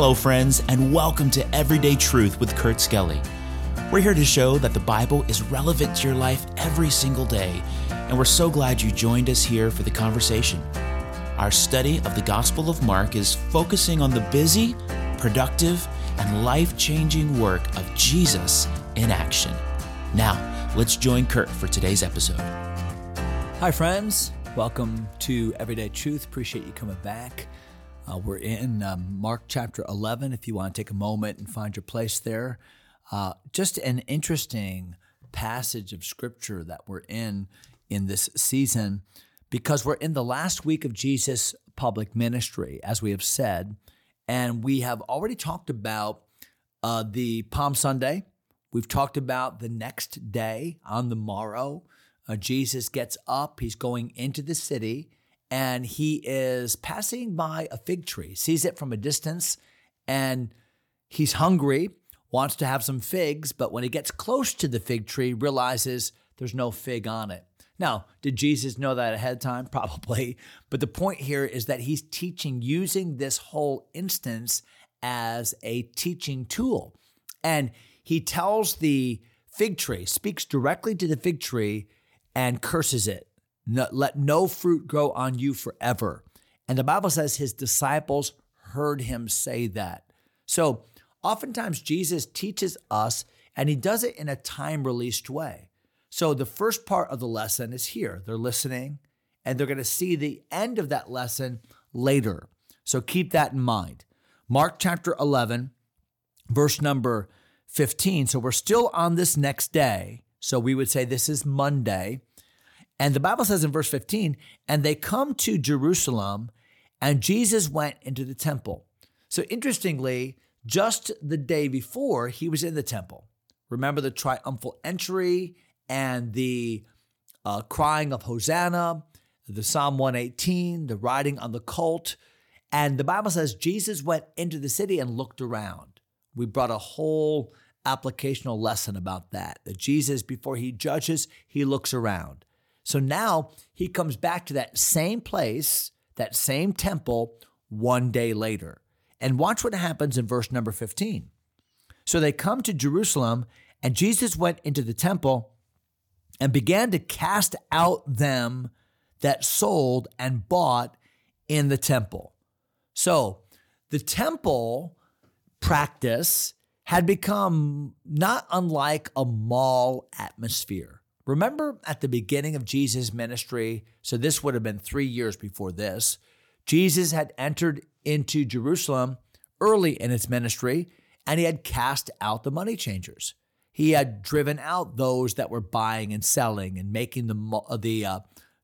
Hello, friends, and welcome to Everyday Truth with Kurt Skelly. We're here to show that the Bible is relevant to your life every single day, and we're so glad you joined us here for the conversation. Our study of the Gospel of Mark is focusing on the busy, productive, and life changing work of Jesus in action. Now, let's join Kurt for today's episode. Hi, friends. Welcome to Everyday Truth. Appreciate you coming back. Uh, we're in um, Mark chapter 11. If you want to take a moment and find your place there, uh, just an interesting passage of scripture that we're in in this season because we're in the last week of Jesus' public ministry, as we have said, and we have already talked about uh, the Palm Sunday. We've talked about the next day on the morrow. Uh, Jesus gets up, he's going into the city, and he is passing by a fig tree, sees it from a distance, and he's hungry, wants to have some figs, but when he gets close to the fig tree, realizes there's no fig on it. Now, did Jesus know that ahead of time? Probably. But the point here is that he's teaching using this whole instance as a teaching tool. And he tells the fig tree, speaks directly to the fig tree, and curses it. No, let no fruit grow on you forever. And the Bible says his disciples heard him say that. So oftentimes Jesus teaches us, and he does it in a time released way. So the first part of the lesson is here. They're listening, and they're going to see the end of that lesson later. So keep that in mind. Mark chapter 11, verse number 15. So we're still on this next day. So we would say this is Monday. And the Bible says in verse 15, and they come to Jerusalem, and Jesus went into the temple. So interestingly, just the day before, he was in the temple. Remember the triumphal entry and the uh, crying of Hosanna, the Psalm 118, the riding on the colt. And the Bible says Jesus went into the city and looked around. We brought a whole applicational lesson about that. That Jesus, before he judges, he looks around. So now he comes back to that same place, that same temple, one day later. And watch what happens in verse number 15. So they come to Jerusalem, and Jesus went into the temple and began to cast out them that sold and bought in the temple. So the temple practice had become not unlike a mall atmosphere. Remember at the beginning of Jesus' ministry, so this would have been three years before this, Jesus had entered into Jerusalem early in its ministry and he had cast out the money changers. He had driven out those that were buying and selling and making the, the uh,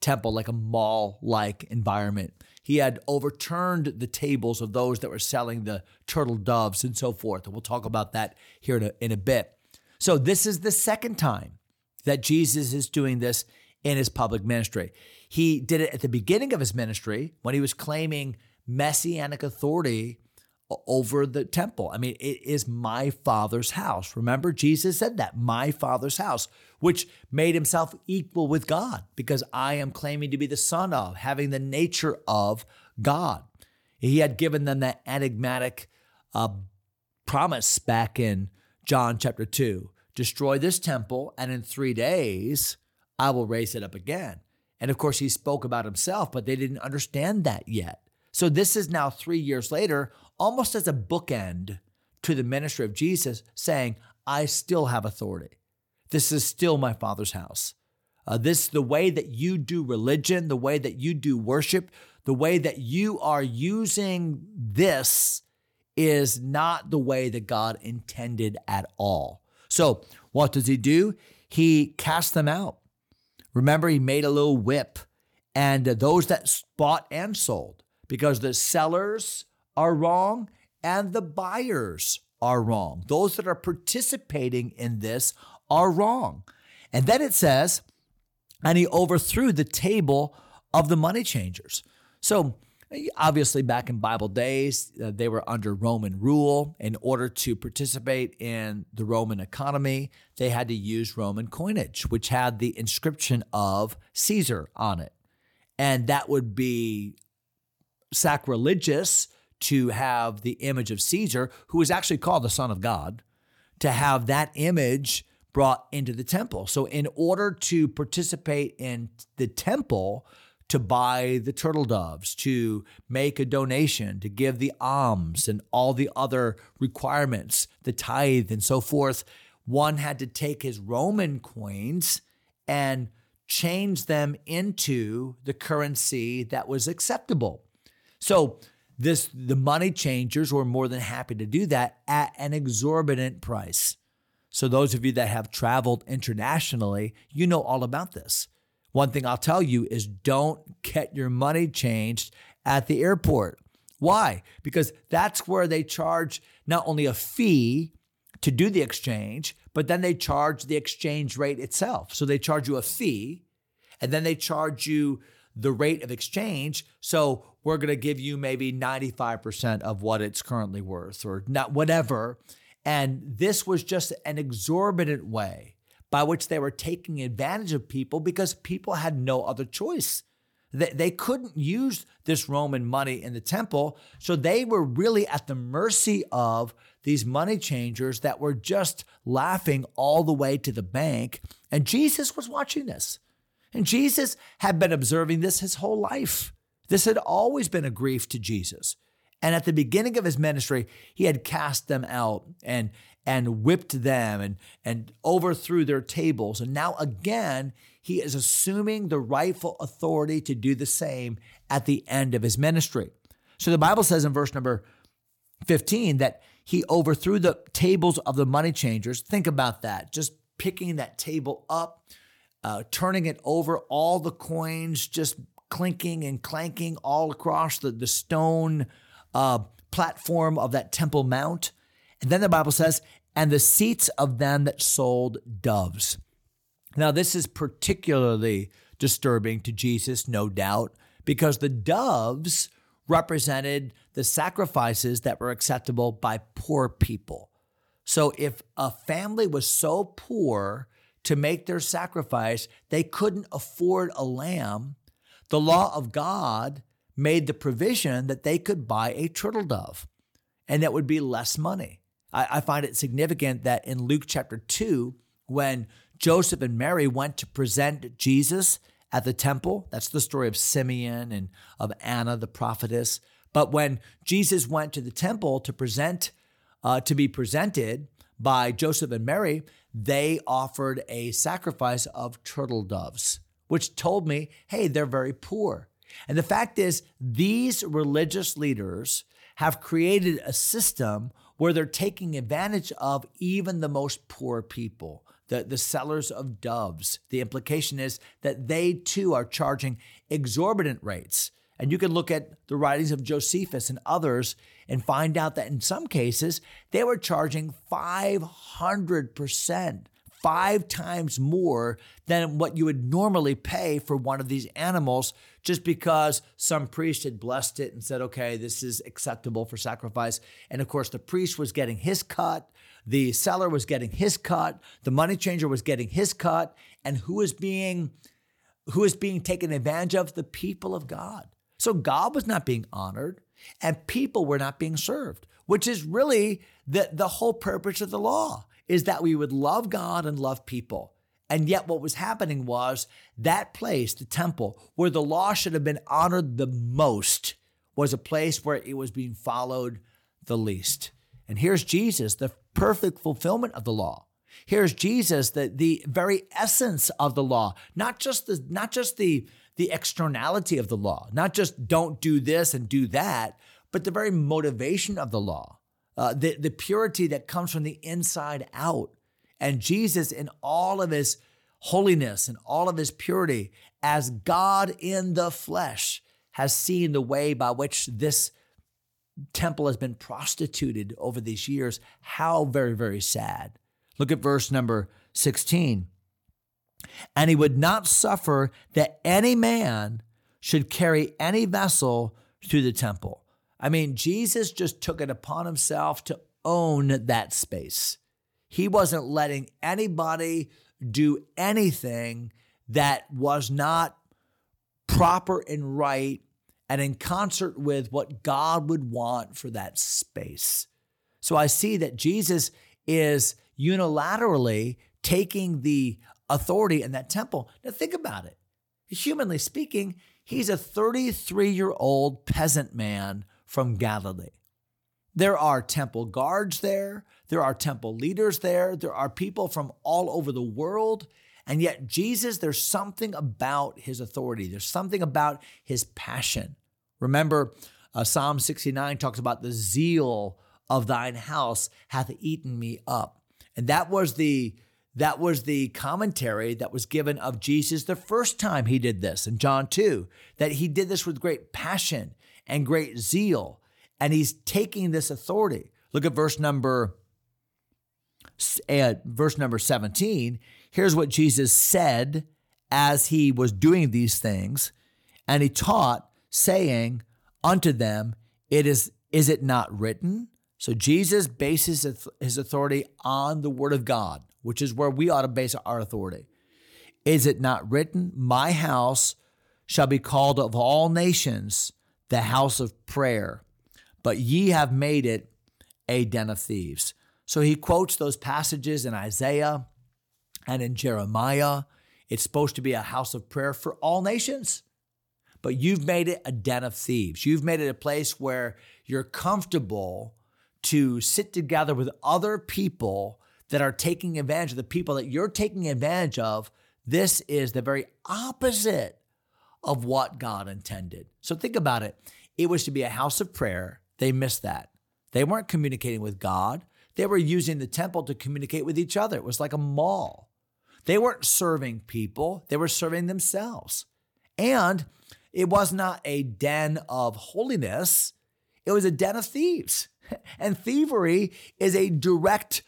temple like a mall like environment. He had overturned the tables of those that were selling the turtle doves and so forth. And we'll talk about that here in a, in a bit. So, this is the second time that Jesus is doing this in his public ministry. He did it at the beginning of his ministry when he was claiming messianic authority over the temple. I mean, it is my father's house. Remember, Jesus said that, my father's house, which made himself equal with God because I am claiming to be the son of, having the nature of God. He had given them that enigmatic uh, promise back in John chapter 2 destroy this temple, and in three days, I will raise it up again. And of course, he spoke about himself, but they didn't understand that yet. So this is now three years later, almost as a bookend to the ministry of Jesus, saying, I still have authority. This is still my Father's house. Uh, this, the way that you do religion, the way that you do worship, the way that you are using this is not the way that God intended at all. So, what does he do? He casts them out. Remember, he made a little whip, and those that bought and sold, because the sellers are wrong and the buyers are wrong. Those that are participating in this are wrong. And then it says, and he overthrew the table of the money changers. So Obviously, back in Bible days, uh, they were under Roman rule. In order to participate in the Roman economy, they had to use Roman coinage, which had the inscription of Caesar on it. And that would be sacrilegious to have the image of Caesar, who was actually called the Son of God, to have that image brought into the temple. So, in order to participate in the temple, to buy the turtle doves, to make a donation, to give the alms and all the other requirements, the tithe and so forth, one had to take his Roman coins and change them into the currency that was acceptable. So, this the money changers were more than happy to do that at an exorbitant price. So those of you that have traveled internationally, you know all about this. One thing I'll tell you is don't get your money changed at the airport. Why? Because that's where they charge not only a fee to do the exchange, but then they charge the exchange rate itself. So they charge you a fee and then they charge you the rate of exchange. So we're going to give you maybe 95% of what it's currently worth or not whatever. And this was just an exorbitant way by which they were taking advantage of people because people had no other choice. They, they couldn't use this Roman money in the temple. So they were really at the mercy of these money changers that were just laughing all the way to the bank. And Jesus was watching this. And Jesus had been observing this his whole life. This had always been a grief to Jesus. And at the beginning of his ministry, he had cast them out and and whipped them and, and overthrew their tables. And now again, he is assuming the rightful authority to do the same at the end of his ministry. So the Bible says in verse number 15 that he overthrew the tables of the money changers. Think about that. Just picking that table up, uh, turning it over, all the coins just clinking and clanking all across the, the stone uh, platform of that Temple Mount. And then the Bible says, and the seats of them that sold doves. Now, this is particularly disturbing to Jesus, no doubt, because the doves represented the sacrifices that were acceptable by poor people. So, if a family was so poor to make their sacrifice, they couldn't afford a lamb, the law of God made the provision that they could buy a turtle dove, and that would be less money. I, I find it significant that in Luke chapter 2, when Joseph and Mary went to present Jesus at the temple, that's the story of Simeon and of Anna, the prophetess. But when Jesus went to the temple to present, uh, to be presented by Joseph and Mary, they offered a sacrifice of turtle doves, which told me, hey, they're very poor. And the fact is, these religious leaders have created a system where they're taking advantage of even the most poor people, the, the sellers of doves. The implication is that they too are charging exorbitant rates. And you can look at the writings of Josephus and others and find out that in some cases, they were charging 500% five times more than what you would normally pay for one of these animals just because some priest had blessed it and said, okay, this is acceptable for sacrifice. And of course, the priest was getting his cut, the seller was getting his cut, the money changer was getting his cut, and who is being who is being taken advantage of? The people of God. So God was not being honored and people were not being served, which is really the, the whole purpose of the law is that we would love God and love people. And yet, what was happening was that place, the temple, where the law should have been honored the most, was a place where it was being followed the least. And here's Jesus, the perfect fulfillment of the law. Here's Jesus, the, the very essence of the law, not just the not just the, the externality of the law, not just don't do this and do that, but the very motivation of the law uh, the, the purity that comes from the inside out. And Jesus, in all of his holiness and all of his purity, as God in the flesh, has seen the way by which this temple has been prostituted over these years. How very, very sad. Look at verse number 16. And he would not suffer that any man should carry any vessel through the temple. I mean, Jesus just took it upon himself to own that space. He wasn't letting anybody do anything that was not proper and right and in concert with what God would want for that space. So I see that Jesus is unilaterally taking the authority in that temple. Now, think about it. Humanly speaking, he's a 33 year old peasant man from Galilee. There are temple guards there, there are temple leaders there, there are people from all over the world. And yet, Jesus, there's something about his authority, there's something about his passion. Remember, uh, Psalm 69 talks about the zeal of thine house hath eaten me up. And that was the that was the commentary that was given of Jesus the first time he did this in John 2, that he did this with great passion and great zeal. And he's taking this authority. Look at verse number uh, verse number 17. Here's what Jesus said as he was doing these things. And he taught, saying unto them, It is, is it not written? So Jesus bases his authority on the word of God, which is where we ought to base our authority. Is it not written, My house shall be called of all nations the house of prayer, but ye have made it a den of thieves. So he quotes those passages in Isaiah and in Jeremiah. It's supposed to be a house of prayer for all nations, but you've made it a den of thieves. You've made it a place where you're comfortable to sit together with other people that are taking advantage of the people that you're taking advantage of. This is the very opposite of what God intended. So think about it. It was to be a house of prayer. They missed that. They weren't communicating with God. They were using the temple to communicate with each other. It was like a mall. They weren't serving people, they were serving themselves. And it was not a den of holiness, it was a den of thieves. And thievery is a direct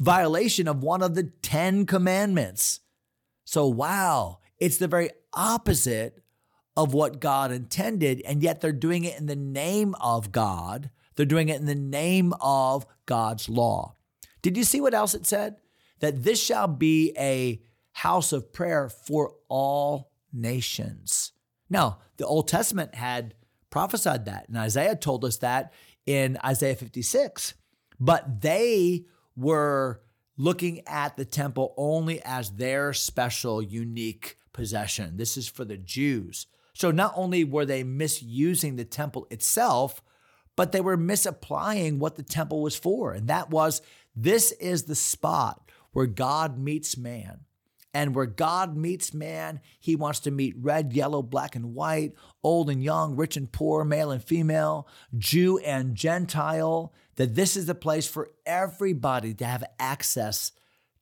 violation of one of the 10 commandments. So, wow, it's the very opposite of what God intended. And yet they're doing it in the name of God, they're doing it in the name of God's law. Did you see what else it said? That this shall be a house of prayer for all nations. Now, the Old Testament had prophesied that, and Isaiah told us that in Isaiah 56. But they were looking at the temple only as their special, unique possession. This is for the Jews. So not only were they misusing the temple itself, but they were misapplying what the temple was for. And that was this is the spot where God meets man. And where God meets man, he wants to meet red, yellow, black, and white, old and young, rich and poor, male and female, Jew and Gentile, that this is the place for everybody to have access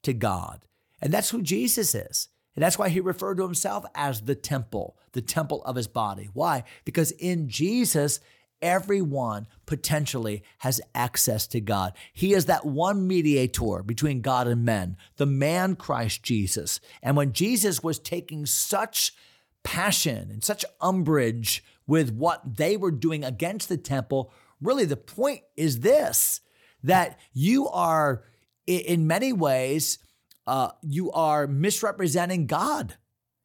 to God. And that's who Jesus is. And that's why he referred to himself as the temple, the temple of his body. Why? Because in Jesus, everyone potentially has access to God. He is that one mediator between God and men, the man Christ Jesus. And when Jesus was taking such passion and such umbrage with what they were doing against the temple, really the point is this that you are, in many ways, uh, you are misrepresenting God.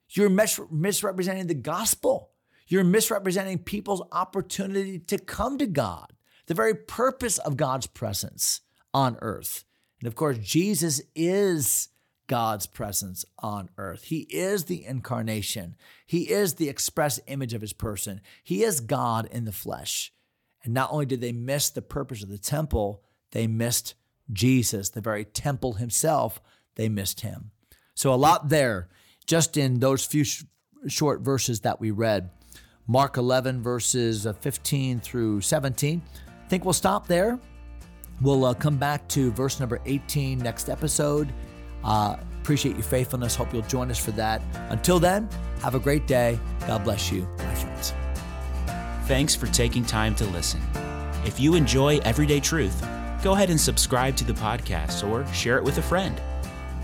You're mis- misrepresenting the gospel. You're misrepresenting people's opportunity to come to God, the very purpose of God's presence on earth. And of course, Jesus is God's presence on earth. He is the incarnation, He is the express image of His person. He is God in the flesh. And not only did they miss the purpose of the temple, they missed Jesus, the very temple Himself, they missed Him. So, a lot there just in those few sh- short verses that we read. Mark 11, verses uh, 15 through 17. I think we'll stop there. We'll uh, come back to verse number 18 next episode. Uh, appreciate your faithfulness. Hope you'll join us for that. Until then, have a great day. God bless you, my friends. Thanks for taking time to listen. If you enjoy Everyday Truth, go ahead and subscribe to the podcast or share it with a friend.